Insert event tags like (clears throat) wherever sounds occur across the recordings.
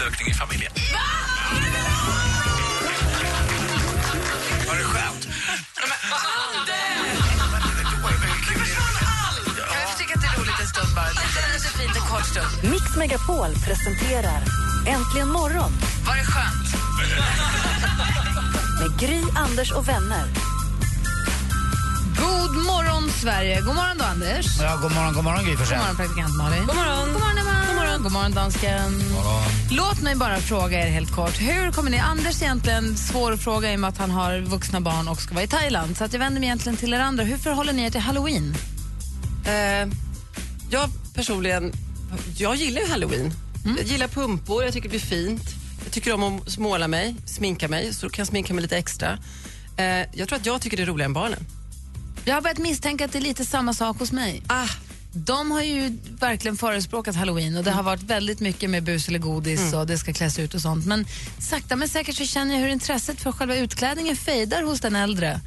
lite tillökning i familjen? Var det skönt? Mix Megapol presenterar Äntligen morgon Var det skönt? med Gry, Anders och vänner. God morgon, Sverige. God morgon, då, Anders. Ja, god morgon, god morgon Gry God Forssell. morgon, praktikant Malin. God morgon, god morgon. God morgon, god morgon dansken. Låt mig bara fråga er helt kort. Hur kommer ni... Anders är egentligen svår att fråga i och med att han har vuxna barn och ska vara i Thailand. Så att jag vänder mig egentligen till er andra. Hur förhåller ni er till halloween? Eh, jag personligen, jag gillar ju halloween. Jag gillar pumpor, jag tycker det blir fint. Jag tycker om att måla mig, sminka mig, så kan jag sminka mig lite extra. Eh, jag tror att jag tycker det är roligare än barnen. Jag har börjat misstänka att det är lite samma sak hos mig. Ah, De har ju verkligen förespråkat halloween och det har varit väldigt mycket med bus eller godis och det ska kläs ut och sånt. Men sakta men säkert så känner jag hur intresset för själva utklädningen fejdar hos den äldre.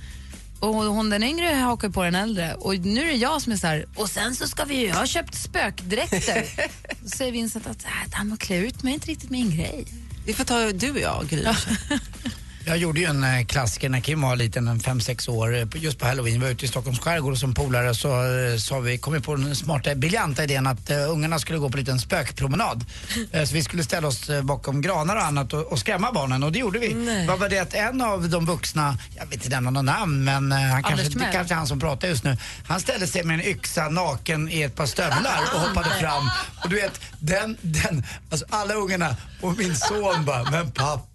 Och hon den yngre hakar på den äldre. Och nu är det jag som är så här, och sen så ska vi ju, jag har köpt spökdräkter. (laughs) Då säger Vincent att äh, med att klä ut mig inte riktigt min grej. vi får ta du och jag, Gry. (laughs) Jag gjorde ju en eh, klassiker när Kim var liten, en fem sex år, eh, just på halloween. Vi var ute i Stockholms skärgård som polare så eh, sa vi, kom vi på den smarta, briljanta idén att uh, ungarna skulle gå på en liten spökpromenad. (laughs) Eh, så vi skulle ställa oss bakom granar och annat och, och skrämma barnen och det gjorde vi. Nej. Vad var det att en av de vuxna, jag vet inte nämna något namn men han kanske, det kanske är han som pratar just nu. Han ställde sig med en yxa naken i ett par stövlar och hoppade fram. Och du vet, den, den, alltså alla ungarna och min son bara, men pappa.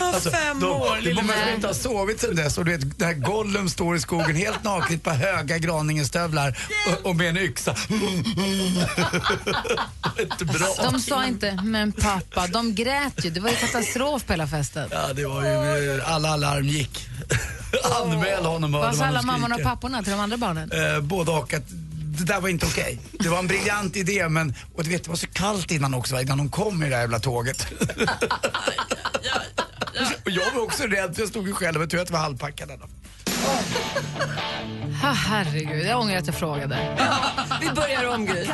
Alltså, fem de, år, Det många som vän. inte har sovit sen dess och du vet, där Gollum står i skogen helt naken på höga Graningenstövlar och, och med en yxa. inte bra. De sa inte, men pappa, de grät ju. Det var ju katastrof på hela festen. Ja, det var ju, alla alarm gick. Anmäl honom hörde Vad sa alla mammorna och papporna till de andra barnen? Eh, både och. Att det där var inte okej. Det var en briljant idé men, och du vet det var så kallt innan också, innan de kom i det här jävla tåget. (laughs) och jag var också rädd för jag stod ju själv och tur att jag var halvpackad. Ha, herregud, jag ångrar att jag frågade. (laughs) Vi börjar om, Gry.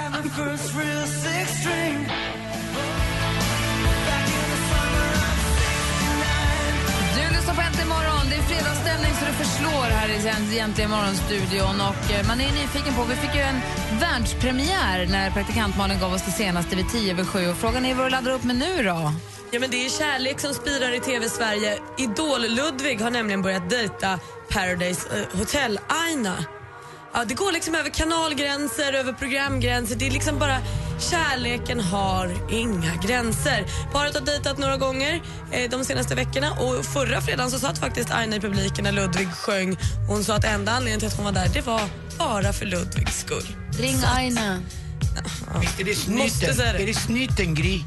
Lyssnar på Äntligen morgon. Det är fredagsstämning så det förslår här i Äntligen morgon-studion. Och eh, man är nyfiken på, vi fick ju en världspremiär när praktikantmannen gav oss det senaste vid 10 över 7. Och frågan är vad du laddar upp med nu då? Ja, men det är kärlek som spirar i TV-Sverige. Idol-Ludvig har nämligen börjat dejta Paradise eh, Hotel-Aina. Ja, det går liksom över kanalgränser, över programgränser. Det är liksom bara Kärleken har inga gränser. Paret har dejtat några gånger eh, de senaste veckorna och förra fredagen så satt faktiskt Aina i publiken när Ludvig sjöng. Hon sa att enda anledningen till att hon var där det var bara för Ludvigs skull. Ring Aina. Är det Måste säga snyten? det. Är det snyten Gry?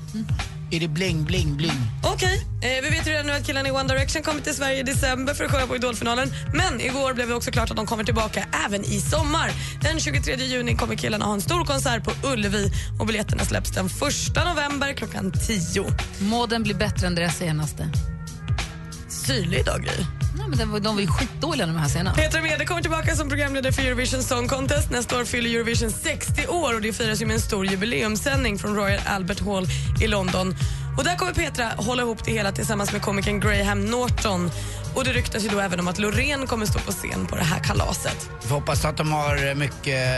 Är det bling bling bling? Okej, eh, vi vet ju redan nu att killarna i One Direction kommer till Sverige i december för att sjunga på Idolfinalen. Men igår blev det också klart att de kommer tillbaka även i sommar. Den 23 juni kommer killarna ha en stor konsert på Ullevi och biljetterna släpps den 1 november klockan 10. Må den bli bättre än deras senaste. Syrlig idag, Gry. Nej, men de, var- de var ju skitdåliga de här senare. Petra Mede kommer tillbaka som programledare för Eurovision Song Contest. Nästa år fyller Eurovision 60 år och det firas ju med en stor jubileumssändning från Royal Albert Hall i London. Och där kommer Petra hålla ihop det hela tillsammans med komikern Graham Norton. Och det ryktas ju då även om att Loreen kommer stå på scen på det här kalaset. Vi får hoppas att de har mycket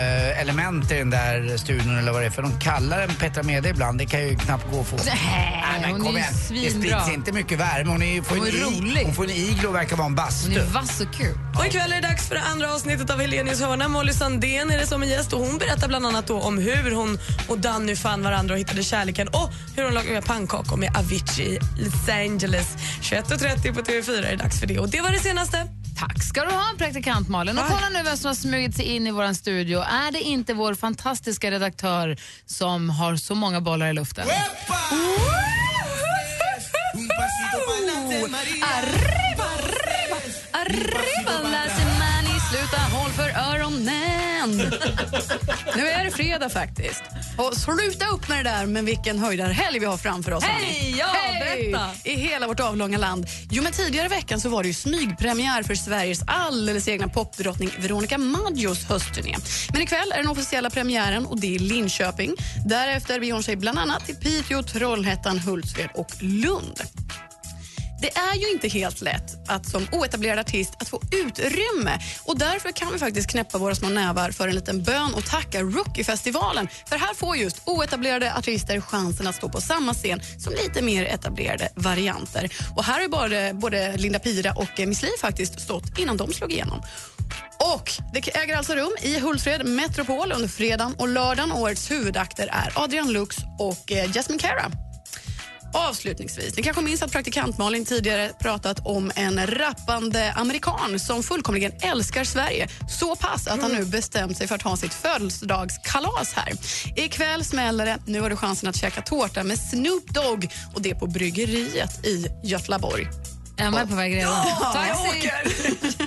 element i den där studion eller vad det är. För de kallar den Petra Mede ibland. Det kan ju knappt gå att få. Nej, men hon kom igen. Det sprids inte mycket värme. Hon, är, får Hon en rolig. Hon får en iglo och verkar vara en Hon bastu. är vass och kul. Och ikväll är det dags för det andra avsnittet av Helenius hörna. Molly Sandén är det som är gäst och hon berättar bland annat då om hur hon och Danny fann varandra och hittade kärleken och hur hon lagade pannkakor med Avicii i Los Angeles. 21.30 på TV4 är det dags för det och det var det senaste. Tack ska du ha, praktikant Malin. Och kolla nu vem som har smugit sig in i vår studio. Är det inte vår fantastiska redaktör som har så många bollar i luften? Arriba, arriba, arriba, Lassimani, sluta håll för öronen. Nu är det fredag faktiskt. Och sluta upp med det där med vilken höjdarhelg vi har framför oss. Hej, ja, Hej! berätta. I hela vårt avlånga land. Jo, men tidigare i veckan så var det ju smygpremiär för Sveriges alldeles egna popdrottning Veronica Maggios höstturné. Men ikväll är den officiella premiären och det är Linköping. Därefter beger hon sig bland annat till Piteå, Trollhättan, Hultsfred och Lund. Det är ju inte helt lätt att som oetablerad artist att få utrymme och därför kan vi faktiskt knäppa våra små nävar för en liten bön och tacka Rookiefestivalen, För här får just oetablerade artister chansen att stå på samma scen som lite mer etablerade varianter. Och här har ju både, både Linda Pira och Miss Li faktiskt stått innan de slog igenom. Och Det äger alltså rum i Hultsfred Metropol under fredagen och lördagen. Årets huvudakter är Adrian Lux och eh, Jasmine Cara. Avslutningsvis, ni kanske minns att praktikant Malin tidigare pratat om en rappande amerikan som fullkomligen älskar Sverige så pass att han nu bestämt sig för att ha sitt födelsedagskalas här. Ikväll smäller det. Nu har du chansen att käka tårta med Snoop Dogg och det på bryggeriet i Götlaborg. Emma är på väg redan. Ja, så- (laughs)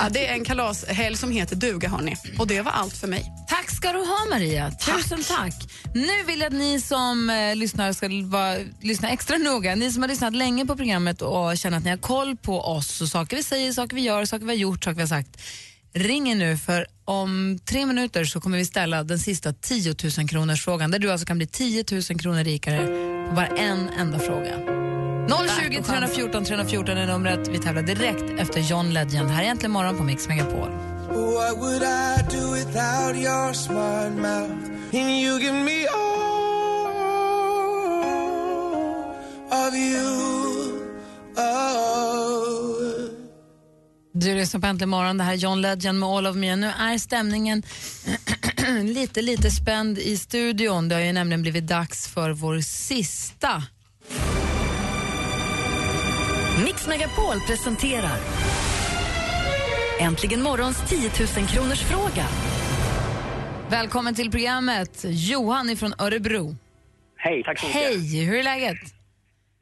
Ja, det är en kalashelg som heter duga, hörni. Och det var allt för mig. Tack ska du ha, Maria. Tusen tack. Nu vill jag att ni som eh, lyssnar ska vara, lyssna extra noga. Ni som har lyssnat länge på programmet och känner att ni har koll på oss och saker vi säger, saker vi gör, saker vi har gjort, saker vi har sagt. Ring in nu för om tre minuter så kommer vi ställa den sista 10 000 kronors frågan där du alltså kan bli 10 000 kronor rikare på bara en enda fråga. 020 314 314 är numret. Vi tävlar direkt efter John Legend. Här är Äntligen morgon på Mix Megapol. What would I do without your smart mouth? And you give me all of you. Oh. Du lyssnar på Äntligen morgon. Det här är John Legend med All of Me. Nu är stämningen (clears throat) lite, lite spänd i studion. Det har ju nämligen blivit dags för vår sista. Mix Megapol presenterar Äntligen morgons 10 000 kronors fråga. Välkommen till programmet, Johan från Örebro. Hej, tack så mycket. Hej, hur är läget?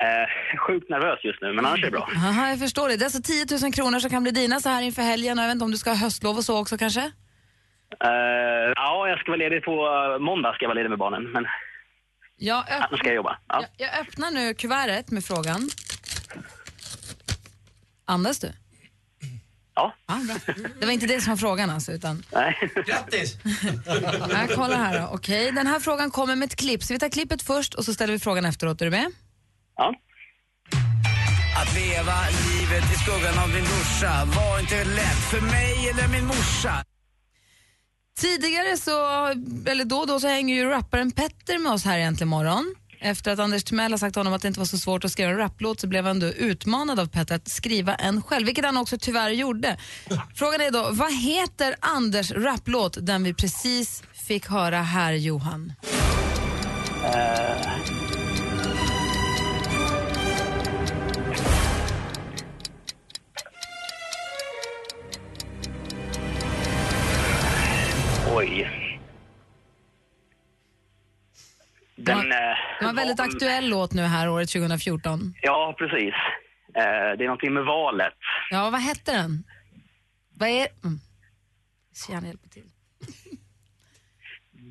Eh, sjukt nervös just nu, men annars är det bra. Aha, jag förstår det. Det är alltså 10 000 kronor som kan bli dina så här inför helgen. Och Jag vet inte om du ska ha höstlov och så också kanske? Eh, ja, jag ska vara ledig på uh, måndag, ska jag vara ledig med barnen, men Jag, öpp- annars ska jag jobba. Ja. jag, jag öppnar nu kuvertet med frågan. Andas du? Ja. bra. Det var inte det som var frågan alltså, utan... Nej. Grattis! Jag kollar här då. Okej, den här frågan kommer med ett klipp. Så vi tar klippet först och så ställer vi frågan efteråt. Är du med? Ja. Att leva livet i skuggan av din brorsa var inte lätt för mig eller min morsa. Tidigare så, eller då och då så hänger ju rapparen Petter med oss här egentligen morgon. Efter att Anders Timell har sagt honom att det inte var så svårt att skriva en raplåt så blev han då utmanad av Petter att skriva en själv, vilket han också tyvärr gjorde. Frågan är då, vad heter Anders raplåt, den vi precis fick höra här Johan? Uh... oj. Den... eh, Det var en väldigt aktuell låt nu här året 2014. Ja, precis. Eh, det är någonting med valet. Ja, vad hette den? Vad är... Mm. Så gärna hjälpa till.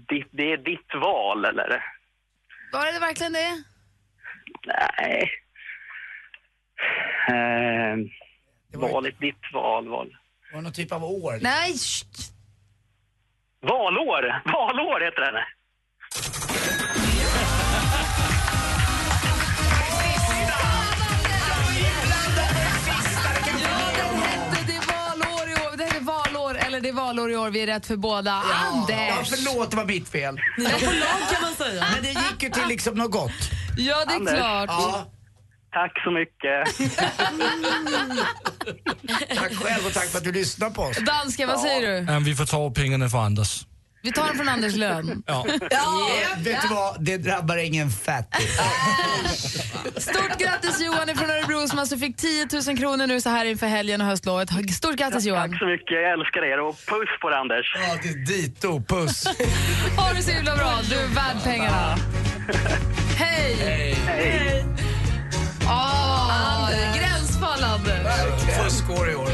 Ditt, det är ditt val, eller? Var det verkligen det? Nej. Eh, valet, ditt val, val. Var det någon typ av år? Nej, Valår! Valår heter den. Det är valår i år. Vi är rätt för båda. Ja, Anders! förlåt, det var mitt fel. Ni är på lag kan man säga. Men det gick ju till liksom något gott. Ja, det är Anders. klart. Ja, Tack så mycket. tack själv och tack för att du lyssnar på oss. Dansken, vad säger du? Ja, vi får ta pengarna för Anders. Vi tar den från Anders lön. (laughs) Ja. Vet du vad, det drabbar ingen fattig. (laughs) Stort grattis Johan från Örebro som alltså fick 10 000 kronor nu så här inför helgen och höstlovet. Stort grattis Johan. Tack så mycket, jag älskar er och puss på dig Anders. Ja, det är dito, puss. (laughs) Ha det så himla bra, du är värd pengarna. Hej! Hej. Åh, gränsfall Anders. Fuskår i år.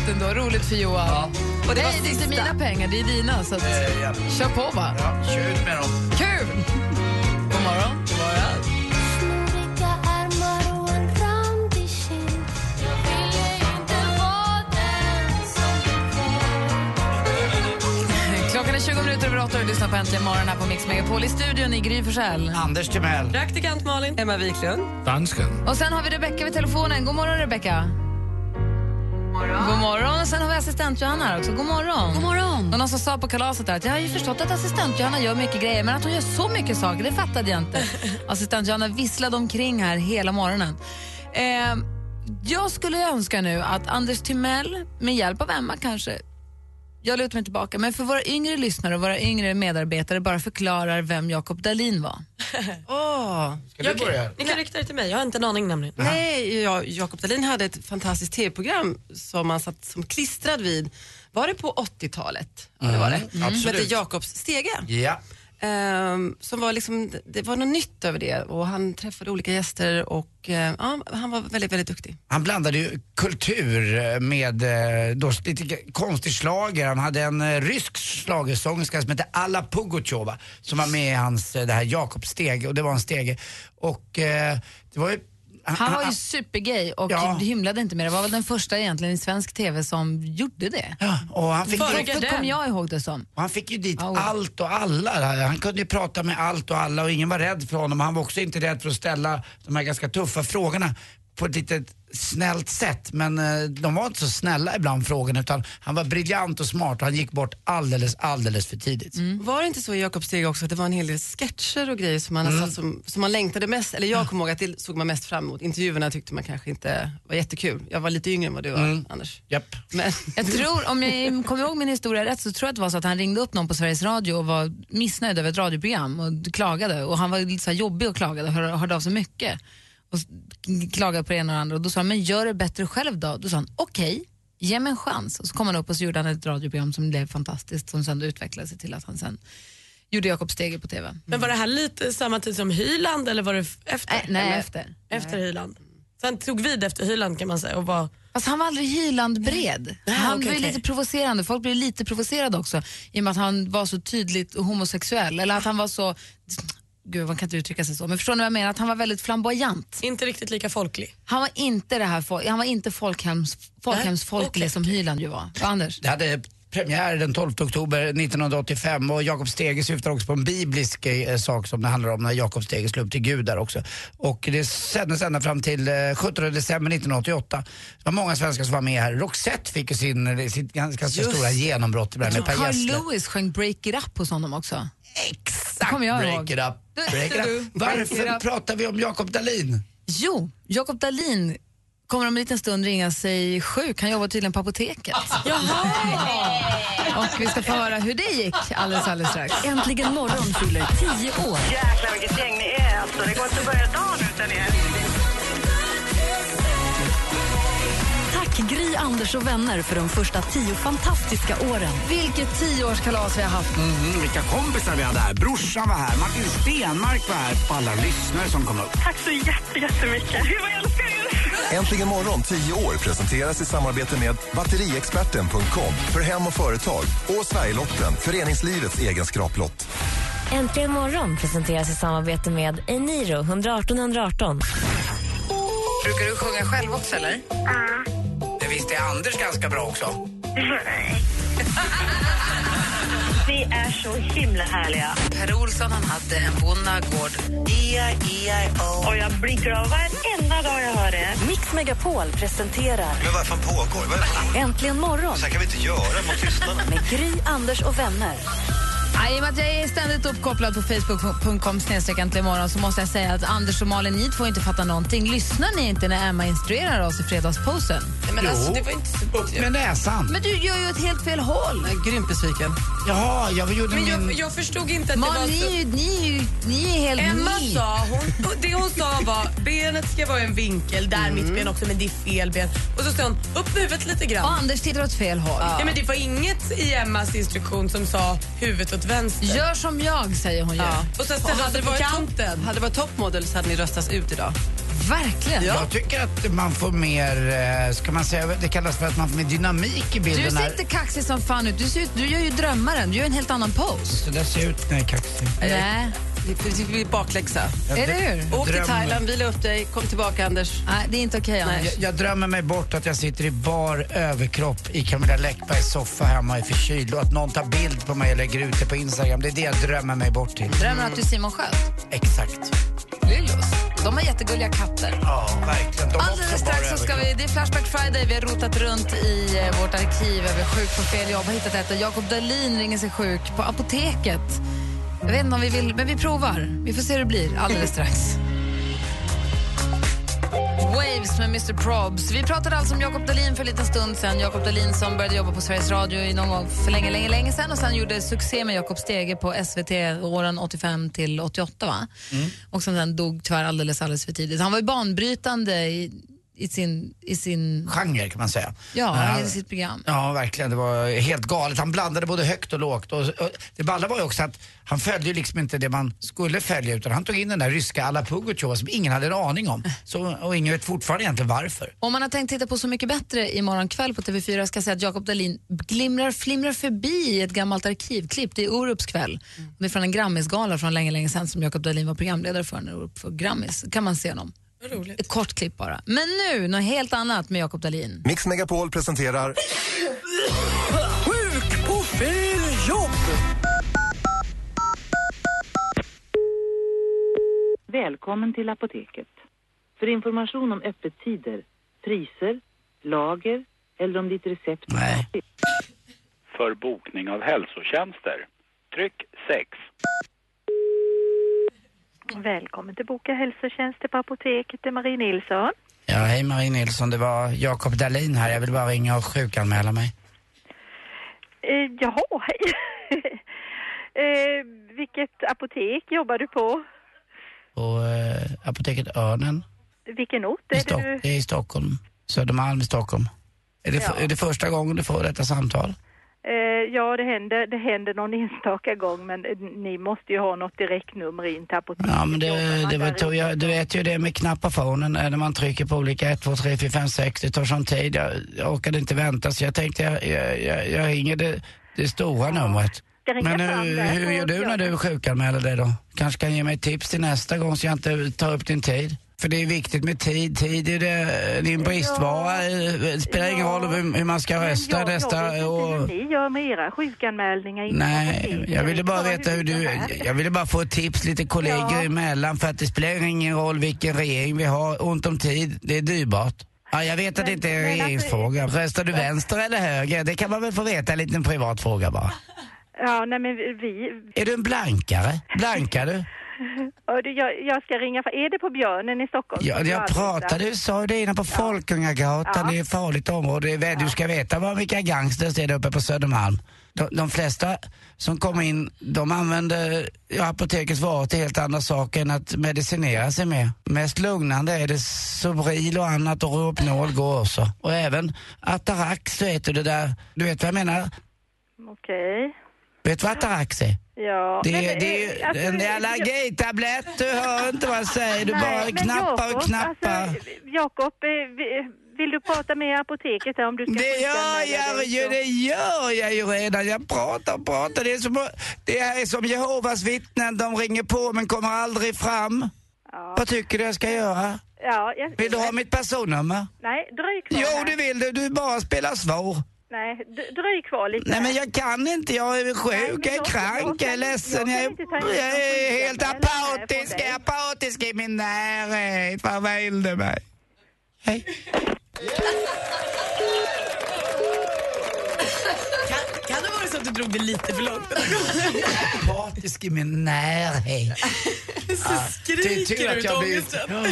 Härligt ändå, roligt för Johan. Och det Nej, det är inte mina pengar, det är dina. Så att, Eh, ja. kör på bara. Ja, kör ut med dem. Kul! God morgon. God morgon. Klockan är 20 minuter över 8 och du lyssnar på Äntligen morgon här på Mix Megapol. I studion i Gry Forssell. Anders Timell. Praktikant Malin. Emma Wiklund. Dansken. Och sen har vi Rebecka vid telefonen. God morgon Rebecka. God morgon. Och sen har vi assistent Johanna här också. God morgon. God morgon. Och någon som sa på kalaset där att jag har ju förstått att assistent Johanna gör mycket grejer men att hon gör så mycket saker, det fattade jag inte. (laughs) assistent Johanna visslade omkring här hela morgonen. Eh, jag skulle önska nu att Anders Timell, med hjälp av Emma kanske, jag lutar mig tillbaka, men för våra yngre lyssnare och våra yngre medarbetare bara förklarar vem Jakob Dalin var. (laughs) Åh. Ska du börja? Ni kan rikta det till mig, jag har inte en aning nämligen. Nej, ja, Jakob Dahlin hade ett fantastiskt tv-program som man satt som klistrad vid, var det på 80-talet? Ja, det var det. Som hette. Jakobs stege. Ja. Um, som var liksom, det var något nytt över det och han träffade olika gäster och uh, ja, han var väldigt, väldigt duktig. Han blandade ju kultur eh, med eh, då, lite konstig slager. Han hade en rysk schlagersångerska som hette Alla Pugotjova som var med i hans, det här Jakob stege och det var en stege. Och uh, det var ju han var ju supergay och Ja. hymlade inte med det. var väl den första egentligen i svensk tv som gjorde det. Ja, och han fick, Så kom jag ihåg det som. och han fick ju dit Ja. allt och alla. Han kunde ju prata med allt och alla och ingen var rädd för honom. Han var också inte rädd för att ställa de här ganska tuffa frågorna på ett litet snällt sätt. Men eh, de var inte så snälla ibland frågorna utan han var briljant och smart och han gick bort alldeles, alldeles för tidigt. Var det inte så i Jakobs stege också att det var en hel del sketcher och grejer som man, mm. som, som man längtade mest, eller jag kommer ihåg att det såg man mest fram emot. Intervjuerna tyckte man kanske inte var jättekul. Jag var lite yngre än vad du var Anders. Japp. Men, (laughs) Jag tror, om jag kommer ihåg min historia rätt, så tror jag att det var så att han ringde upp någon på Sveriges Radio och var missnöjd över ett radioprogram och klagade. Och han var lite så här jobbig och klagade och hör, hörde av sig mycket. Och klagade på det ena och det andra. Och då sa han, men gör det bättre själv då. Då sa han, okej, ge mig en chans. Och så kom han upp och så gjorde han ett radioprogram som blev fantastiskt, som sen utvecklade sig till att han sen gjorde Jakob Stege på TV. Men var det här lite samma tid som Hyland eller var det efter? Nej, nej Eller? efter. Efter Hyland. Så han tog vid efter Hyland kan man säga och var... Fast han var aldrig Hyland-bred. Nej, Han okej, var ju okej. lite provocerande. Folk blev lite provocerade också i och med att han var så tydligt homosexuell. Eller att han var så... Gud, man kan inte uttrycka sig så. Men förstår ni vad jag menar? Att han var väldigt flamboyant. Inte riktigt lika folklig. Han var inte det här han var inte folkhems, folkhemsfolklig okej, som Hyland ju var. Ja, Anders? Det hade premiär den 12 oktober 1985 och Jakob Stege syftar också på en biblisk eh, sak som det handlar om när Jakob Stege slog upp till Gud där också. Och det sändes ända fram till eh, 17 december 1988. Det var många svenskar som var med här. Roxette fick ju sin, sitt ganska Just stora genombrott med, med Per Carl. Lewis sjöng Break It Up hos honom också. Exakt! kommer jag break ihåg. it up. Break it up. break it Varför up. pratar vi om Jakob Dahlin? Jo, Jakob Dahlin kommer om en liten stund ringa sig sjuk. Han jobbar tydligen på apoteket. Och vi ska få höra hur det gick alldeles, alldeles strax. Äntligen morgon fyller tio år. Jäklar vilket gäng ni är alltså. Det går inte att börja dagen utan er. Tack Gry, Anders och vänner för de första tio fantastiska åren. Vilket tioårskalas vi har haft. Mm, vilka kompisar vi hade här. Brorsan var här, Martin Stenmark var här och alla lyssnare som kom upp. Tack så jätte, jättemycket. Gud vad jag älskar er. Äntligen morgon 10 år presenteras i samarbete med batteriexperten.com för hem och företag och Sverigelotten, föreningslivets egen skraplott. Äntligen morgon presenteras i samarbete med Eniro 118 118. Brukar du sjunga själv också eller? Visste Anders ganska bra också. (laughs) Ni är så himla härliga. Per Olsson han hade en bonnagård. E-I-E-I-O. Och jag blir glad varenda dag jag hör det. Mix Megapol presenterar Men vad fan pågår? Vad? Äntligen morgon Så här kan vi inte göra mot lyssnarna. med Gry, Anders och vänner. Ja, I och med att jag är ständigt uppkopplad på facebook.com äntligen morgon så måste jag säga att Anders och Malin, ni två inte fattar någonting. Lyssnar ni inte när Emma instruerar oss i fredagspausen? Men Jo. alltså, det var inte så... Upp med näsan. Men du gör ju ett helt fel håll. Jag är grymt besviken. Jaha, jag gjorde Men jag, min... jag förstod inte att Man, det var ni, så... ni, ni är helt Emma ni. sa, hon, det hon sa var benet ska vara i en vinkel, där mitt ben också, men det är fel ben. Och så sa hon upp med huvudet lite grann. Och Anders tittar åt fel håll. Ja, men det var inget i Emmas instruktion som sa huvudet åt vänster. Gör som jag, säger hon ju. Ja. Och sen Och ställde hade det varit kanten. top- hade det varit toppmodell så hade ni röstats ut idag. Verkligen. Jag tycker att man får mer, eh, ska man säga, det kallas för att man får mer dynamik i bilden. Du ser inte kaxig som fan ut. Du, ser ut. du gör ju drömmaren. Du gör en helt annan pose. Så där ser jag ut när jag är kaxig. Nej. Det det blir bakläxa. Eller hur? Åk till drömmer. Thailand, vila upp dig, kom tillbaka Anders. Nej, det är inte okej, Anders. Jag, jag drömmer mig bort att jag sitter i bar överkropp i Camilla Läckbergs soffa hemma är förkyld och att någon tar bild på mig och lägger ut det på Instagram. Det är det jag drömmer mig bort till. Drömmer att du är Simon Sköld? Exakt. Lillos. De har jättegulliga katter. Ja, verkligen. De Alldeles strax så ska vi, det är Flashback Friday. Vi har rotat runt i eh, vårt arkiv över sjuk på fel jobb. Hittat ett Jakob Dahlin ringer sig sjuk på apoteket. Jag vet inte om vi vill, men vi provar. Vi får se hur det blir alldeles strax. Waves med Mr Probs. Vi pratade alltså om Jakob Dahlin för en liten stund sen. Jakob Dahlin som började jobba på Sveriges Radio i någon gång för länge, länge, länge sen och sen gjorde succé med Jakob Stege på SVT åren 85 till 88 va? Och som sen dog tyvärr alldeles, alldeles för tidigt. Han var ju banbrytande i, i sin... I sin Genre kan man säga. ja, i sitt program. Ja, verkligen. Det var helt galet. Han blandade både högt och lågt. Och, och det balla var ju också att han följde ju liksom inte det man skulle följa utan han tog in den där ryska alla Pugatjova som ingen hade en aning om. Så, och ingen vet fortfarande egentligen varför. Om man har tänkt titta på Så mycket bättre imorgon kväll på TV4 ska jag säga att Jakob Dahlin glimrar, flimrar förbi ett gammalt arkivklipp. Det är Orups kväll. Det är från en Grammisgala från länge, länge sedan som Jakob Dahlin var programledare för när Orup för Grammis. kan man se honom. Ett kort klipp bara. Men nu, något helt annat med Jakob Dahlin. Mix Megapol presenterar Sjuk på fel jobb! Välkommen till Apoteket. För information om öppettider, priser, lager eller om ditt recept... Nej. För bokning av hälsotjänster. Tryck 6. Välkommen till Boka hälsotjänster på apoteket. Det är Marie Nilsson. Ja, hej Marie Nilsson. Det var Jakob Dahlin här. Jag vill bara ringa och sjukanmäla mig. Eh, jaha, hej. (laughs) eh, vilket apotek jobbar du på? På eh, apoteket Örnen. Vilken ort är Stock- du? det är i Stockholm. Södermalm i Stockholm. Är det, Ja. är det första gången du får detta samtal? Eh, ja, det händer, det händer någon enstaka gång men eh, ni måste ju ha något direktnummer in till apoteket. Ja, men det, det var, jag, du vet ju det med knappafonen eh, när man trycker på olika 1, 2, 3, 4, 5, 6. Det tar sån tid. Jag, jag orkade inte vänta så jag tänkte jag, jag, jag, jag ringer det, det stora numret. Men hur, hur gör du när du sjukanmäler dig då? Kanske kan ge mig tips till nästa gång så jag inte tar upp din tid? För det är viktigt med tid. Tid är det, en bristvara. Det spelar ingen roll hur, hur man ska rösta jag, nästa jag vet inte år. hur ni gör med era sjukanmälningar Nej, jag ville bara vet veta hur du... Jag ville bara få ett tips lite kollegor Ja. emellan för att det spelar ingen roll vilken regering vi har. Ont om tid, det är dyrbart. Ja, jag vet att det inte är en alltså- regeringsfråga. Röstar du vänster eller höger? Det kan man väl få veta, en liten privat fråga bara. Ja, nej men vi... Är du en blankare? Blankar du? (laughs) Du, jag, jag ska ringa, för, är det på Björnen i Stockholm? Ja, jag pratade, du sa ju det innan på Folkungagatan, Ja. det är ett farligt område. Det Du ska veta vad, vilka gangsters det är där uppe på Södermalm. De, de flesta som kommer in, de använder ja, apotekets varor till helt andra saker än att medicinera sig med. Mest lugnande är det Sobril och annat och Rohypnol går också. Och även Atarax, du vet du det där, du vet vad jag menar? Okej. Vet du vad Atarax är? Ja. Det, men, det ju eh, alltså, en jag- allergitablett, du hör inte vad jag säger, du Nej, bara knappar och Jakob, knappar. Alltså, Jakob, eh, vi- vill du prata med apoteket här om du ska Det gör jag ju, det gör jag ju redan. Jag pratar och pratar. Det är som, det är som Jehovas vittnen, de ringer på men kommer aldrig fram. Vad tycker du jag ska göra? Ja, jag, Vill du ha mitt personnummer? Nej, kvar Jo, det vill du. Du bara spelar svår. Nej, dröj kvar lite. Nej, men jag kan inte. Jag är sjuk, jag är krank, jag är ledsen. Jag är helt apatisk, jag är apatisk i min närhet. Vad vill du mig? Hej. Kan, kan det vara så att du drog det lite för långt. Empatisk i min närhet. (laughs) Ja, skriker tur- tur att ut ångesten.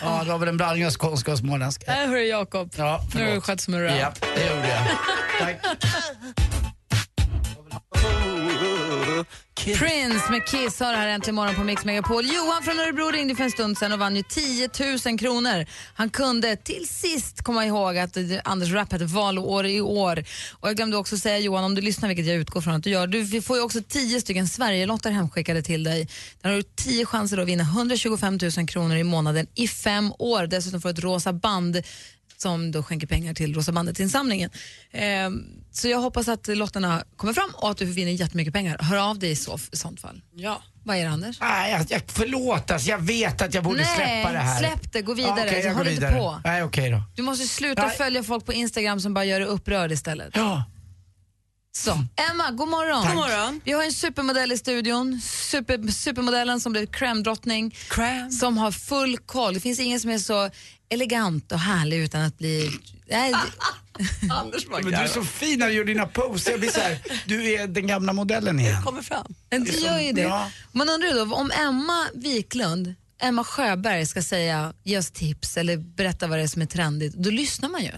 Ja. Det var väl en blandning av skånska och småländska. Här hörru Jakob. Ja, Nu har du skött som en röv. Ja, det gjorde jag. (laughs) Prince med Kiss har det här äntligen morgon på Mix Megapol. Johan från Örebro ringde för en stund sedan och vann ju 10 000 kronor. Han kunde till sist komma ihåg att Anders Rapp hette valår i år. Och jag glömde också säga Johan, om du lyssnar, vilket jag utgår från att du gör, du får ju också 10 stycken Sverigelotter hemskickade till dig. Där har du 10 chanser att vinna 125 000 kronor i månaden i fem år. Dessutom får du ett rosa band som då skänker pengar till Rosa bandet-insamlingen. Eh, så jag hoppas att lotterna kommer fram och att du vinner jättemycket pengar. Hör av dig i, så, i sånt fall. Ja. Vad är det Anders? Nej, jag, jag, förlåt alltså, jag vet att jag borde Nej, släppa det här. släpp det, gå vidare. Ja, Så jag håll går inte vidare. på. Nej, okej då. Du måste sluta Nej. följa folk på Instagram som bara gör dig upprörd istället. Ja. Så, Emma, god morgon. Tack. God morgon. Vi har en supermodell i studion. Super, supermodellen som blev crème-drottning. Som har full koll. Det finns ingen som är så elegant och härlig utan att bli... Nej, (laughs) Anders Men du är så fin när du gör dina poser. Jag blir så här, du är den gamla modellen igen. kommer fram. Men det gör ju det. Ja. Man undrar ju då om Emma Wiklund, Emma Sjöberg ska säga ge oss tips eller berätta vad det är som är trendigt. Då lyssnar man ju.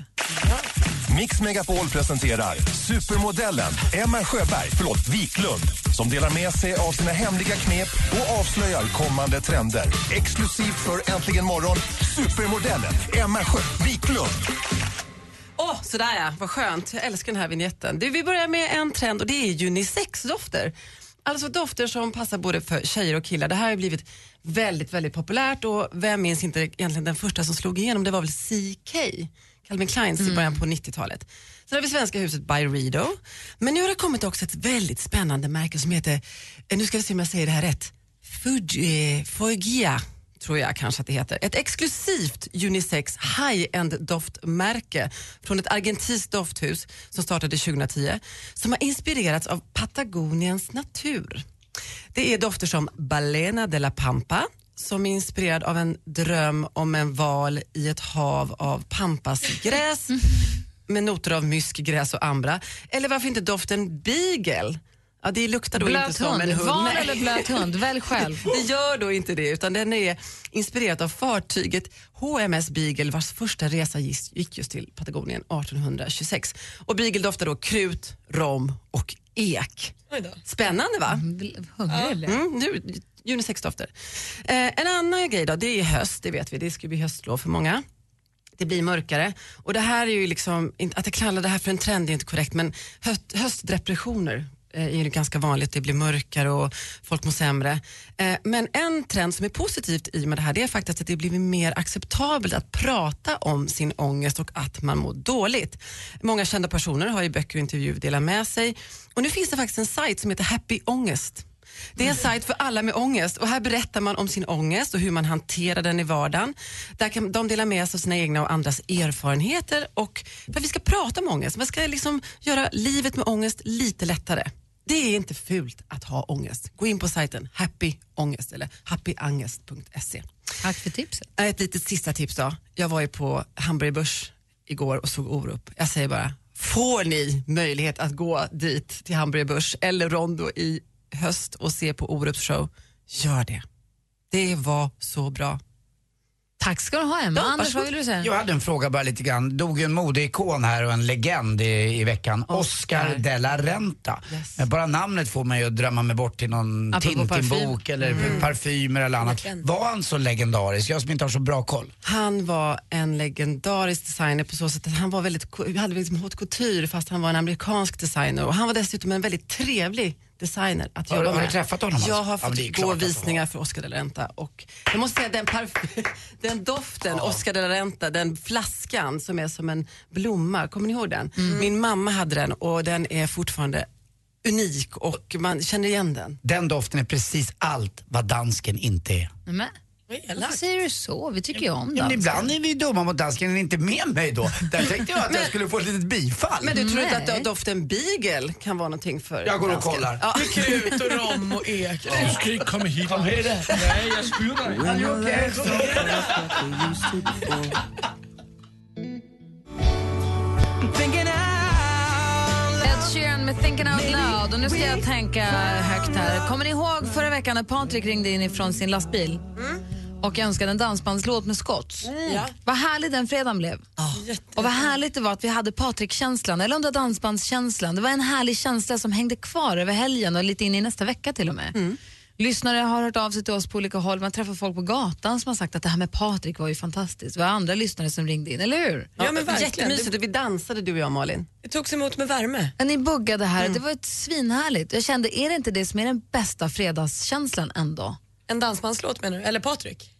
Mix Megapol presenterar supermodellen Emma Sjöberg, förlåt, Wiklund som delar med sig av sina hemliga knep och avslöjar kommande trender. Exklusivt för Äntligen morgon, supermodellen Emma Sjö Wiklund. Åh, sådär ja, vad skönt. Jag älskar den här vignetten. Du, vi börjar med en trend och det är unisex-dofter. Alltså dofter som passar både för tjejer och killar. Det här har blivit väldigt, väldigt populärt och vem minns inte egentligen den första som slog igenom, det var väl CK, Calvin Kleins i början på 90-talet. Sen har vi svenska huset Byredo. Men nu har det kommit också ett väldigt spännande märke som heter, eh, nu ska vi se om jag säger det här rätt, Fuji, Fugia tror jag kanske att det heter. Ett exklusivt unisex high-end doftmärke från ett argentinskt dofthus som startade 2010 som har inspirerats av Patagoniens natur. Det är dofter som Balena de la Pampa som är inspirerad av en dröm om en val i ett hav av pampasgräs (laughs) med noter av mysk, gräs och ambra. Eller varför inte doften Beagle? Ja, det luktar då Blöt inte som hund. en hund. Nej. eller blöt hund? Välj (laughs) själv. Det gör då inte det, utan den är inspirerad av fartyget HMS Beagle vars första resa gick just till Patagonien 1826. Och Beagle doftar då krut, rom och ek. Spännande va? Hungrig jag. Mm, nu, unisexdofter. Eh, en annan grej då, det är höst, det vet vi, det ska bli höstlov för många. Det blir mörkare och det här är ju liksom, att jag kallar det här för en trend är inte korrekt men höst, höstdepressioner Eh, är det ganska vanligt, det blir mörkare och folk mår sämre. Eh, men en trend som är positivt i med det här det är faktiskt att det blivit mer acceptabelt att prata om sin ångest och att man mår dåligt. Många kända personer har i böcker och intervjuer delat med sig och nu finns det faktiskt en sajt som heter Happy Ångest. Det är en sajt för alla med ångest och här berättar man om sin ångest och hur man hanterar den i vardagen. Där kan de dela med sig av sina egna och andras erfarenheter och för att vi ska prata om ångest. Man ska liksom göra livet med ångest lite lättare. Det är inte fult att ha ångest. Gå in på sajten Happy Ångest eller happyangest.se. Tack för tipset. Ett litet sista tips då. Jag var ju på Hamburger Börs igår och såg Orup. Jag säger bara, får ni möjlighet att gå dit till Hamburger Börs eller Rondo i höst och se på Orups show, gör det. Det var så bra. Tack ska du ha Emma. Ja, Anders, vad vill du säga? Jag hade en fråga bara lite grann. Dog en modeikon här och en legend i, i veckan. Oscar de la Renta. Men Bara namnet får mig att drömma mig bort till någon Tintin-bok eller Mm. parfymer eller annat. Var han så legendarisk? Jag som inte har så bra koll. Han var en legendarisk designer på så sätt att han var väldigt, vi hade liksom haute couture fast han var en amerikansk designer och han var dessutom en väldigt trevlig designer att Har jobba har med. du träffat honom Jag alltså? har Ja, fått är gå visningar för Oscar de la Renta och jag måste säga den, parf- (laughs) den doften, Oscar de la Renta, den flaskan som är som en blomma, kommer ni ihåg den? Mm. Min mamma hade den och den är fortfarande unik och man känner igen den. Den doften är precis allt vad dansken inte är. Men, varför säger du så? Vi tycker ju om Ja, men dansken. ibland är vi dumma mot dansken, är ni inte med mig då? Där tänkte jag att jag skulle få ett litet bifall. Men du tror inte att doften beagle kan vara någonting för Jag går och dansken? kollar. Ja. Med krut och rom och ek. Du ska inte komma hit. Kom hit. Nej, jag spyr dig. Are you okay? Ed Sheeran med Thinking Out Loud och nu ska jag tänka högt här. Kommer ni ihåg förra veckan när Patrik ringde in ifrån sin lastbil och önskade en dansbandslåt med Scotts? Ja. Vad härlig den fredagen blev. Och vad härligt det var att vi hade Patrik-känslan, eller om det var dansbandskänslan. Det var en härlig känsla som hängde kvar över helgen och lite in i nästa vecka till och med. Lyssnare har hört av sig till oss på olika håll. Man träffar folk på gatan som har sagt att det här med Patrik var ju fantastiskt. Det var andra lyssnare som ringde in, eller hur? Ja, men verkligen. Jättemysigt vi dansade du och jag Malin. Det togs emot med värme. Ja, Ni buggade här, det var ett svinhärligt. Jag kände, är det inte det som är den bästa fredagskänslan ändå? En dansbandslåt menar du? Eller Patrik?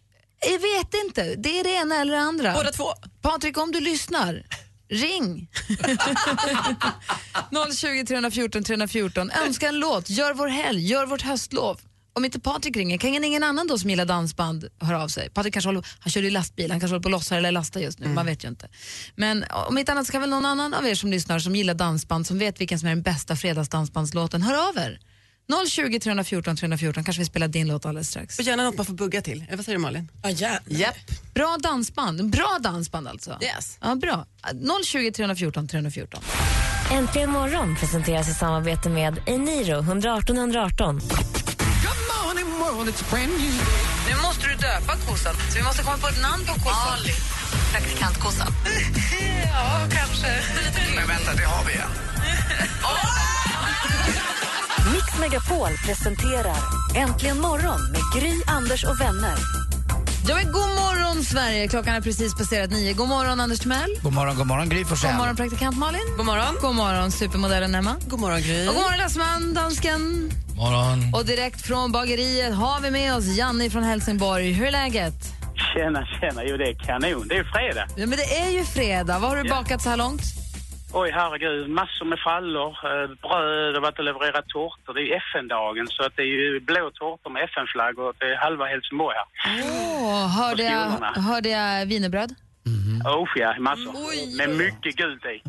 Jag vet inte, det är det ena eller det andra. Båda två. Patrik, om du lyssnar, ring! 020 314 314. Önska en låt, gör vår helg, gör vårt höstlov. Om inte Patrik ringer, kan ingen annan då som gillar dansband höra av sig? Patrik kanske håller, han kör i lastbil, han kanske håller på att lossa eller lasta just nu, man vet ju inte. Men om inte annat så kan väl någon annan av er som lyssnar som gillar dansband, som vet vilken som är den bästa fredagsdansbandslåten, hör av er. 020 314 314, kanske vi spelar din låt alldeles strax. Och gärna något man får bugga till. Vad säger du Malin? Ja, gärna. Japp. Bra dansband, bra dansband alltså. Yes. Ja, bra. 020 314 314. Äntligen morgon presenteras i samarbete med Eniro 118 118. Nu måste du döpa kossan, så vi måste komma på ett namn på kossan. Ali. Praktikantkossan. (laughs) ja, kanske. Men vänta, det har vi ja. (laughs) Mix Megapol presenterar Äntligen morgon med Gry, Anders och vänner. Ja, men god morgon, Sverige. Klockan är precis passerat nio. God morgon, Anders Timell. God morgon, god morgon Gry Forssell. God morgon, praktikant Malin. God morgon. God morgon, supermodellen Emma. God morgon Gry. Och god morgon, Lassman, dansken. Morgon. Och direkt från bageriet har vi med oss Janne från Helsingborg. Hur är läget? Tjena, tjena. Jo, det är kanon. Det är ju fredag. Ja, men det är ju fredag. Vad har du Ja. bakat så här långt? Oj, herregud. Massor med frallor, eh, bröd, det har varit och levererat tårtor. Det är ju FN-dagen, så att det är ju blå tårtor med FN-flagg och det är halva Helsingborg här. Åh, hörde, jag, hörde jag wienerbröd? Oh, ja, massor. Med mycket gult i.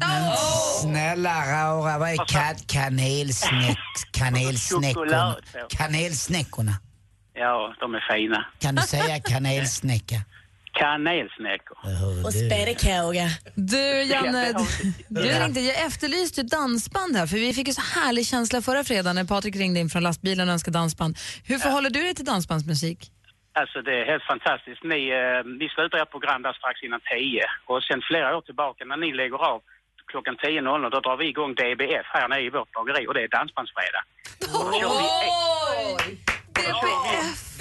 Snälla rara, vad är ka- kanelsnäck, (laughs) kanelsnäckorna? Kanelsnäckorna. Ja, de är fina. Kan du säga kanelsnäcka? (laughs) Kanelsnäckor. Och spädekåga. Du, Janne, Ja, du ringde. Jag efterlyste dansband här, för vi fick ju så härlig känsla förra fredagen när Patrik ringde in från lastbilen och önskade dansband. Hur förhåller du dig till dansbandsmusik? Alltså det är helt fantastiskt. Ni, eh, ni slutar ert program där strax innan 10 och sen flera år tillbaka när ni lägger av klockan 10.00 då drar vi igång DBF här nere i vårt bageri och det är dansbandsfredag. Kör vi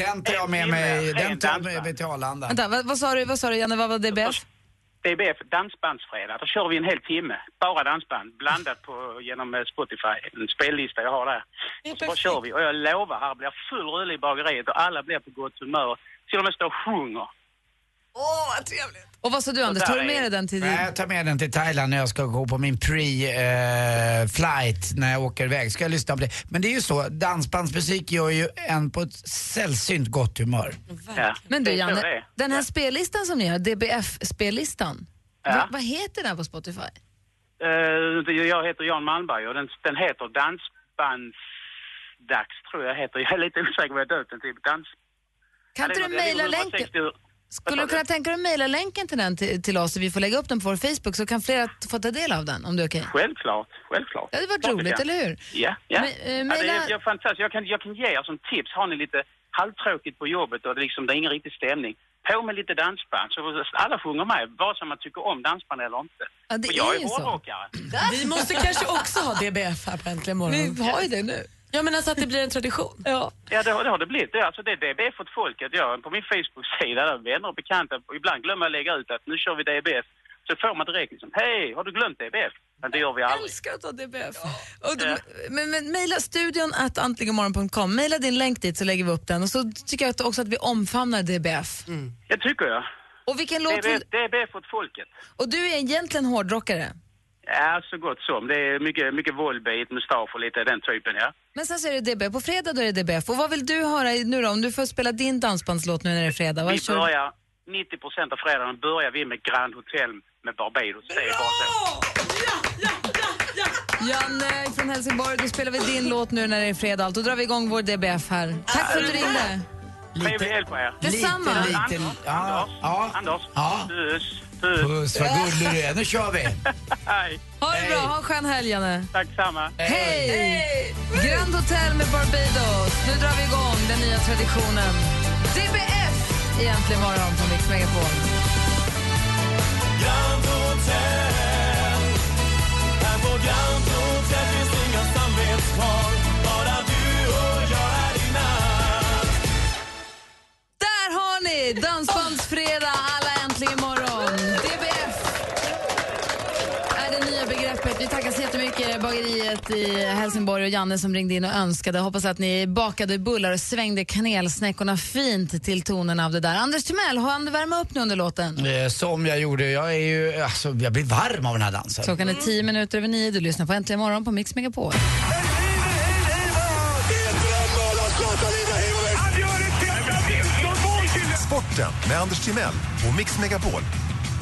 Den tar jag med mig, den tar jag med mig till Arlanda. Vänta, vad, vad, sa du, vad sa du, Janne? Vad var DBF? DBF dansbandsfredag. Då kör vi en hel timme, bara dansband, blandat på, genom eh, Spotify, en spellista jag har där. Så bara kör vi och jag lovar, här blir full rulle i bageriet och alla blir på gott humör. Till och med står och sjunger. Åh, vad trevligt. Och vad sa du, Anders? Tar du med dig den till Nej, jag tar med den till Thailand när jag ska gå på min pre-flight när jag åker iväg. Ska jag lyssna på det. Men det är ju så, dansbandsmusik gör ju en på ett sällsynt gott humör. Ja, Men du, Janne, den här spellistan som ni har, DBF-spellistan, Ja. vad, vad heter den på Spotify? Eh, det- jag heter Jan Malmberg och den, den heter Dansbandsdags, tror jag heter. Jag är lite osäker vad jag döpt den till. Dans... Kan inte du mejla 160 länken? Skulle du kunna tänka dig att mejla länken till den till, till oss så vi får lägga upp den på vår Facebook så kan flera få ta del av den om du är okej? Självklart, självklart. Det hade varit Klart roligt, eller hur? Ja, ja. Men, eh, ja det mejla- är, är fantastiskt. Jag, kan, jag kan ge er som tips, har ni lite halvtråkigt på jobbet och det, liksom, det är ingen riktig stämning, på med lite dansband så alla sjunger med, vare sig man tycker om dansband eller inte. Ja, det och jag är hårdrockare. Vi måste kanske också ha DBF här på Äntligen morgon. Vi har ju det nu. Ja, men alltså att det blir en tradition. Ja. Ja, det, har- det har det blivit. Det, alltså, det är DBF åt folket. Jag, på min Facebook-sida, där vänner och bekanta, och ibland glömmer jag att lägga ut att nu kör vi DBF. Så får man direkt liksom, hej, har du glömt DBF? Men det gör vi Jag aldrig. älskar att ha DBF. Och du, men, men mejla studion att antligenmorgon.com. Mejla din länk dit så lägger vi upp den. Och så tycker jag att också att vi omfamnar DBF. Det tycker jag. Och vilken låt. DBF åt folket. Och du är egentligen hårdrockare. Ja, så gott som. Det är mycket, mycket Volbeat, mustasch och lite den typen, ja. Men sen så är det DBF. På fredag då är det DBF. Och vad vill du höra nu då? Om du får spela din dansbandslåt nu när det är fredag. Vad Vi kör börjar, 90 procent av fredagen börjar vi med Grand Hotel med Barbados. Det är bara så. Janne från Helsingborg, då spelar vi din låt nu när det är fredag. Då drar vi igång vår DBF här. Tack för att du ringde. Trevlig helg på er. Detsamma. Lite, lite, ja, ja. Anders. Ja. Puss. Puss. Vad gullig du är. Nu kör vi. Hej. Ha det bra, ha en skön helg Janne. Tack samma. Hej! Grand Hotel med Barbados. Nu drar vi igång den nya traditionen. DBF egentligen morgon på Mix Megapol. Grand Hotel Här på Grand Hotel finns inga samvetskval Bara du och jag här i natt Där har ni Dansbandsfredag, alla äntligen morgon. DBF är det nya begreppet. Vi tackar så jättemycket bageriet i Helsingborg och Janne som ringde in och önskade. Hoppas att ni bakade bullar och svängde kanelsnäckorna fint till tonen av det där. Anders Timell, hann du värma upp nu under låten? Eh, Som jag gjorde. Jag är ju, alltså, jag blir varm av den här dansen. Klockan är tio minuter över nio. Du lyssnar på Äntligen morgon på Mix Megapol. Sporten med Anders Timell och Mix Megapol.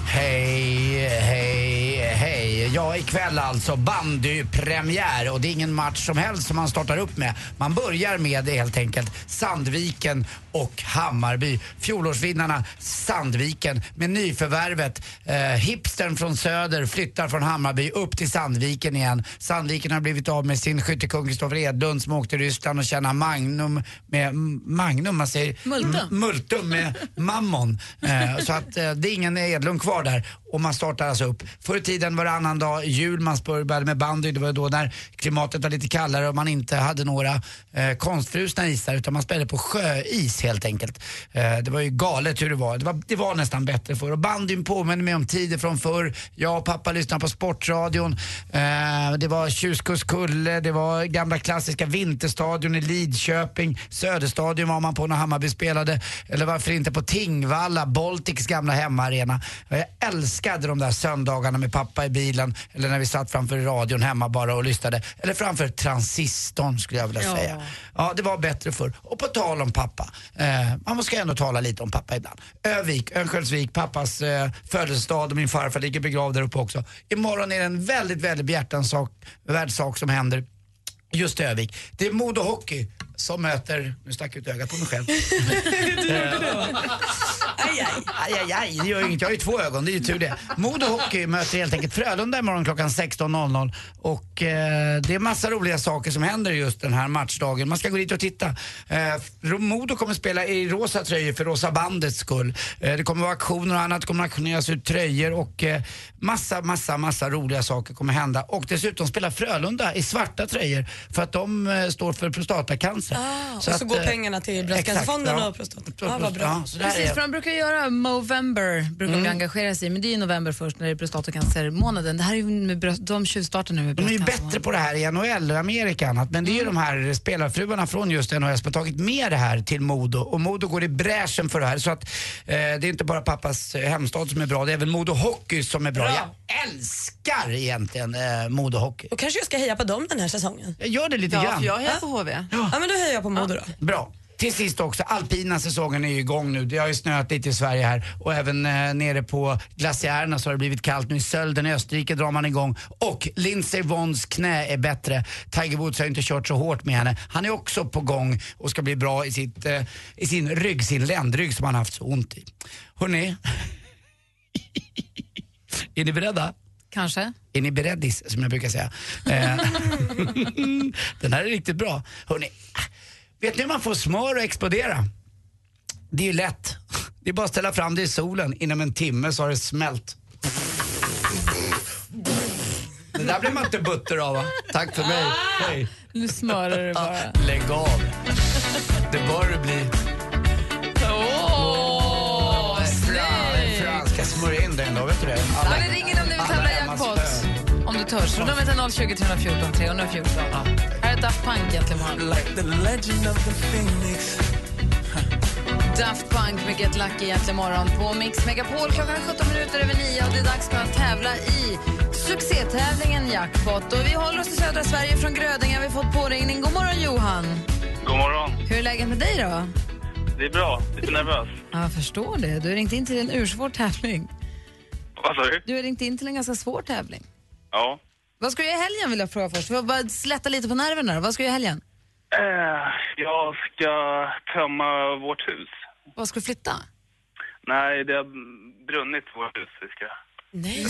Hej, hej, hej. Ja, ikväll alltså bandypremiär och det är ingen match som helst som man startar upp med. Man börjar med helt enkelt Sandviken och Hammarby. Fjolårsvinnarna Sandviken med nyförvärvet eh, hipstern från Söder flyttar från Hammarby upp till Sandviken igen. Sandviken har blivit av med sin skyttekung Kristoffer Edlund som åkte till Ryssland och tjänar Magnum med Magnum, man säger Multum. Multum med Mammon. Eh, så att eh, det är ingen Edlund kvar där och man startar alltså upp. Förr i tiden var det annan dag jul, man började med bandy. Det var då när klimatet var lite kallare och man inte hade några eh, konstfrusna isar utan man spelade på sjöis helt enkelt. Eh, det var ju galet hur det var. Det var, det var nästan bättre förr och bandyn påminner mig om tider från förr. Jag och pappa lyssnade på Sportradion. Eh, det var Tjuskullskulle, det var gamla klassiska Vinterstadion i Lidköping. Söderstadion var man på när Hammarby spelade. Eller varför inte på Tingvalla, Baltics gamla hemmaarena. Jag älskade de där söndagarna med pappa i bilen eller när vi satt framför radion hemma bara och lyssnade. Eller framför transistorn skulle jag vilja Ja. säga. Ja, det var bättre förr. Och på tal om pappa, eh, man ska ändå tala lite om pappa ibland. Övik, Örnsköldsvik, pappas eh, födelsestad och min farfar ligger begravd där uppe också. Imorgon är det en väldigt, väldigt behjärtansvärd sak som händer just i Övik. Det är Modo Hockey som möter, nu stack jag ut ögat på mig själv. (laughs) Aj, aj, aj, det gör inget. Jag har ju två ögon, det är ju tur det. Modo Hockey möter helt enkelt Frölunda imorgon klockan 16.00 och eh, det är massa roliga saker som händer just den här matchdagen. Man ska gå dit och titta. Eh, Modo kommer spela i rosa tröjor för Rosa bandets skull. Eh, det kommer vara aktioner och annat, det kommer auktioneras ut tröjor och eh, massa, massa, massa roliga saker kommer hända. Och dessutom spelar Frölunda i svarta tröjor för att de eh, står för prostatacancer. Ah, och så går eh, pengarna till Bröstcancerfonden ja. och prostata. Ah, vad bra. Ja, så Precis, för de brukar göra Movember, brukar Mm. engagera sig i, men det är ju november först när det är prostatacancermånaden. Det här är ju med bröst, de tjuvstartar nu med De är ju bättre på det här i NHL Amerika och annat. Men det är ju de här spelarfruarna från just NHL som har tagit med det här till Modo. Och Modo går i bräschen för det här. Så att eh, det är inte bara pappas eh, hemstad som är bra, det är även Modo Hockey som är bra. Bra. Jag älskar egentligen eh, Modo Hockey. Då kanske jag ska heja på dem den här säsongen. Jag gör det lite Ja, grann. för jag hejar på HV. Ja, men då hejar jag på Modo då. Bra. Till sist också, alpina säsongen är ju igång nu. Det har ju snöat lite i Sverige här och även eh, nere på glaciärerna så har det blivit kallt. Nu i Sölden i Österrike drar man igång och Lindsey Vonns knä är bättre. Tiger Woods har ju inte kört så hårt med henne. Han är också på gång och ska bli bra i, sitt, eh, i sin rygg, sin ländrygg som han haft så ont i. Hörrni, (laughs) är ni beredda? Kanske. Är ni bereddis, som jag brukar säga? Eh, (laughs) Den här är riktigt bra. Hörrni, vet ni hur man får smör att explodera? Det är ju lätt. Det är bara att ställa fram det i solen. Inom en timme så har det smält. Det där blir man inte butter av va? Tack för mig. Hej. Nu smörar du bara. (laughs) Lägg av. Det bör det bli. Åh, Fran- Franska smörja in den då, vet du det? Ja, men ring in om du vill alla tävla jackpot. Om du törs. Numret är 020 314 314. Här Daft Punk egentligen morgon. Like the legend of the phoenix Daft Punk med Get Lucky egentligen morgon på Mix Megapol. Klockan är 17 minuter över 9 och det är dags för att tävla i succétävlingen Jackpot. Och vi håller oss i södra Sverige. Från Grödinge har vi fått påringning. God morgon Johan. God morgon. Hur är läget med dig då? Det är bra. Lite nervös. Ja, jag förstår det. Du har ringt in till en ursvår tävling. Vad sa du? Du har ringt in till en ganska svår tävling. Ja. Vad ska du göra i helgen vill jag fråga först. Vi får bara slätta lite på nerverna då. Vad ska du göra i helgen? Eh, jag ska tömma vårt hus. Vad ska du flytta? Nej, det har brunnit vårt hus. Vi ska Nej.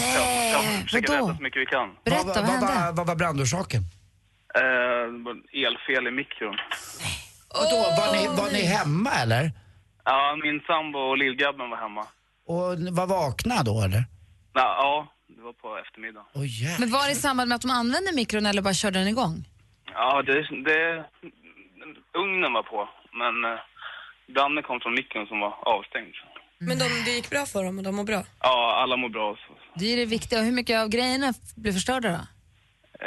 ja, försöka vadå? rädda så mycket vi kan. Berätta, vad, vad vad, hände? var- vad var brandorsaken? Eh, elfel i mikron. Vadå, var, ni, var ni hemma eller? Ja, min sambo och lillgrabben var hemma. Och var vakna då eller? Ja, ja det var på eftermiddagen. Oh, Men var det i samband med att de använde mikron eller bara körde den igång? Ja, det, det... Ugnen var på, men eh, branden kom från mikron som var avstängd. Men de, det gick bra för dem och de mår bra? Ja, alla mår bra. Så. Det är det viktiga. Och hur mycket av grejerna blev förstörda då?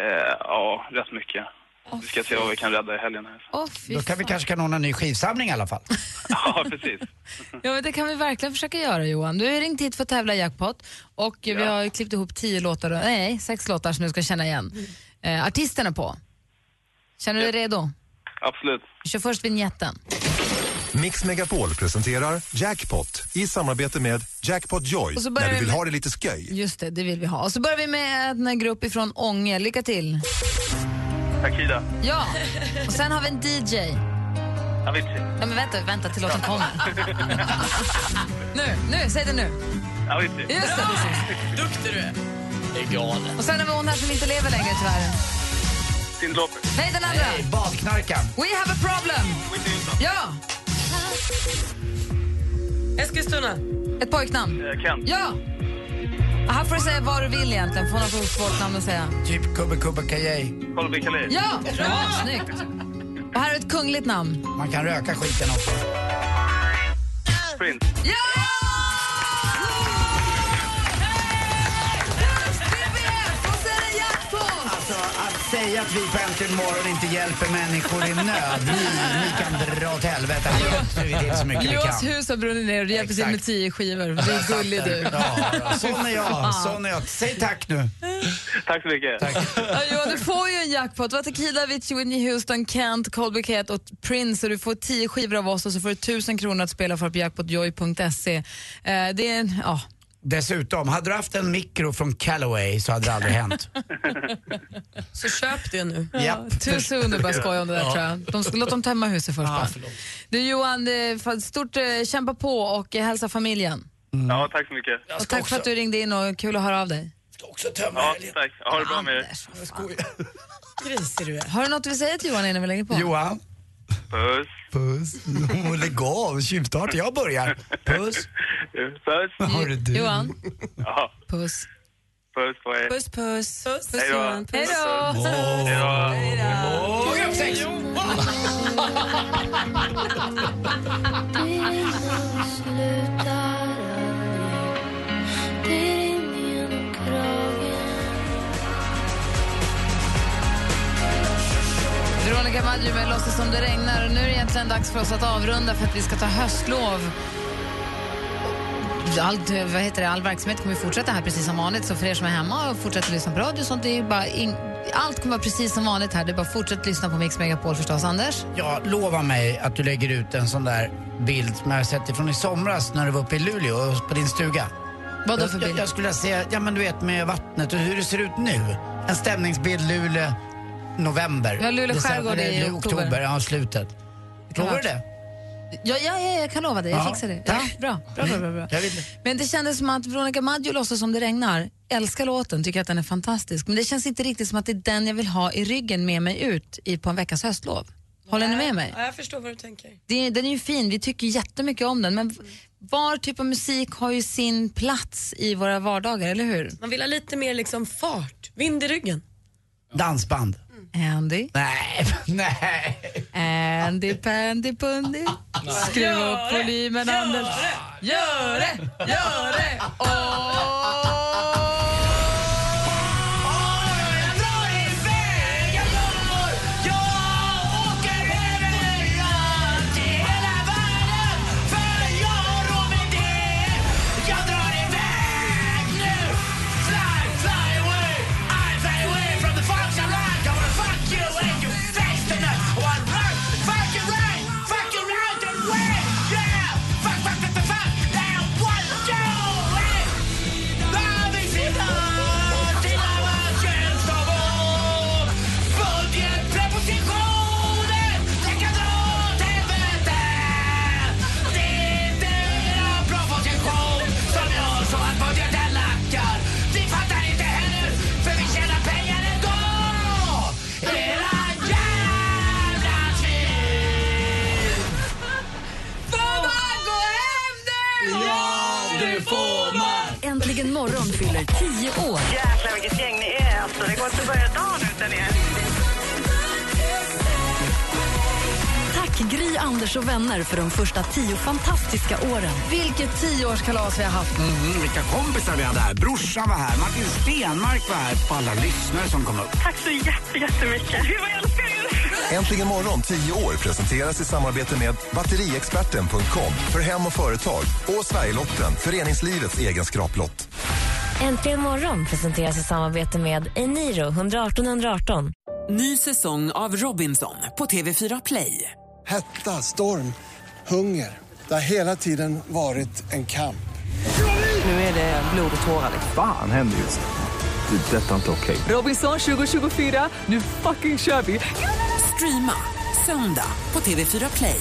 Eh, ja, rätt mycket. Vi ska se vad vi kan rädda i helgen här. Åh, fy Då kan vi kanske kan ordna en ny skivsamling i alla fall. (laughs) Ja, precis. Ja, men det kan vi verkligen försöka göra Johan. Du har ringt hit för att tävla i jackpot och vi har klippt ihop tio låtar, nej, sex låtar som du ska känna igen. Eh, artisten är på. Känner du dig redo? Absolut. Vi kör först vignetten. Mix Megapol presenterar Jackpot i samarbete med Jackpot Joy Och så börjar när du vi vill med- ha det lite sköj. Just det, det vill vi ha. Och så börjar vi med en grupp ifrån Ånge. Lycka till. Akida. Ja, och sen har vi en DJ. Avicii. Ja, men vänta, vänta till låten kommer. (laughs) nu, nu, säg det nu. Avicii. Just det, precis. Duktig du är. Det är. Och sen har vi hon här som inte lever längre tyvärr. Cyndi Lauper. Nej, den andra. Nej, badknarkan. We have a problem. Ja, Eskilstuna. ett pojknamn. Eh, Kent. Ja. Här får du säga vad du vill egentligen, har så svårt namn att säga. Typ Kubbe Kubbe Kajej. Colby Calais. Ja, bra, snyggt. Och här är ett kungligt namn. Man kan röka skiten också. Prince. Ja! Säga att vi på Äntligen morgon inte hjälper människor i nöd. Ni, ni kan dra åt helvete. Här hjälper vi till så mycket vi kan. hus har brunnit ner och du hjälper till med tio skivor. Du är gullig du. Ja, sån är jag. Sån är jag. Säg tack nu. Tack så mycket. Ja, Johan, du får ju en jackpot. Har Tequila, Avicii, Whitney Houston, Kent, Colby Kate och Prince. Och du får tio skivor av oss och så får du tusen kronor att spela för på jackpotjoy.se. Eh, det är en, ja. Dessutom, hade du haft en mikro från Callaway så hade det aldrig hänt. (laughs) Så köp det nu. Japp. Too soon bara skoja om det där Ja. tror jag. De ska låta dem tömma huset först Ja, bara. Du Johan, fa- stort eh, kämpa på och eh, hälsa familjen. Ja, tack så mycket. Och tack för att du ringde in och kul att höra av dig. också tömma Ja, tack. Ha det bra med er. Grisig du är. Har du något du vill säga till Johan innan vi lägger på? Johan. Puss. Puss. Oh, lägg av, tjuvstart. Jag börjar. Puss. Puss. Du? Johan, Ja, puss. puss på er. Puss puss. Puss Hej då. Johan. Hej då! Hej då. Program (laughs) sex. Maggio med Låtsas som det regnar. Nu är det egentligen dags för oss att avrunda för att vi ska ta höstlov. Allt, vad heter det, all verksamhet kommer fortsätta här precis som vanligt. Så för er som är hemma och fortsätter lyssna på radio och sånt, det är bara in, allt kommer vara precis som vanligt här. Det är bara att fortsätta lyssna på Mix Megapol förstås. Anders? Ja, lova mig att du lägger ut en sån där bild som jag har sett ifrån i somras när du var uppe i Luleå och på din stuga. Vad då för bild? jag, jag skulle se, ja men du vet med vattnet och hur det ser ut nu. En stämningsbild Luleå, november. Ja, Luleå skärgård i oktober. oktober. Ja, slutet. Lovar du det? Ja, ja, ja, jag kan lova det. Jag Ja, fixar det. Ja, bra. Bra, bra, bra, bra. Men det kändes som att Veronica Maggio låtsas som det regnar. Älskar låten, tycker att den är fantastisk. Men det känns inte riktigt som att det är den jag vill ha i ryggen med mig ut i, på en veckas höstlov. Håller ni med mig? Ja, jag förstår vad du tänker. Det, den är ju fin, vi tycker jättemycket om den. Men var typ av musik har ju sin plats i våra vardagar, eller hur? Man vill ha lite mer liksom fart, vind i ryggen. Dansband. Andy? Nej, (laughs) nej. Andy Pandy Pundy. Skruva Gör upp volymen, gör Anders. det, Gör det, gör det! får inte att börja dagen utan er. Tack Gry, Anders och vänner för de första 10 fantastiska åren. Vilket tioårskalas vi har haft. Mhm, vilka kompisar vi hade här. Brorsan var här, Martin Stenmark var här. Och alla lyssnare som kom upp. Tack så jätte- jättemycket. Gud, vad jag älskar er. Äntligen morgon 10 år presenteras i samarbete med batteriexperten.com för hem och företag och Sverigelotten, föreningslivets egen skraplott. Äntligen morgon presenteras i samarbete med Eniro 118 118. Ny säsong av Robinson på TV4 Play. Hetta, storm, hunger. Det har hela tiden varit en kamp. Nu är det blod och tårar. Fan händer just det. Det är detta inte okej. Robinson 2024, nu fucking kör vi! Streama söndag på TV4 Play.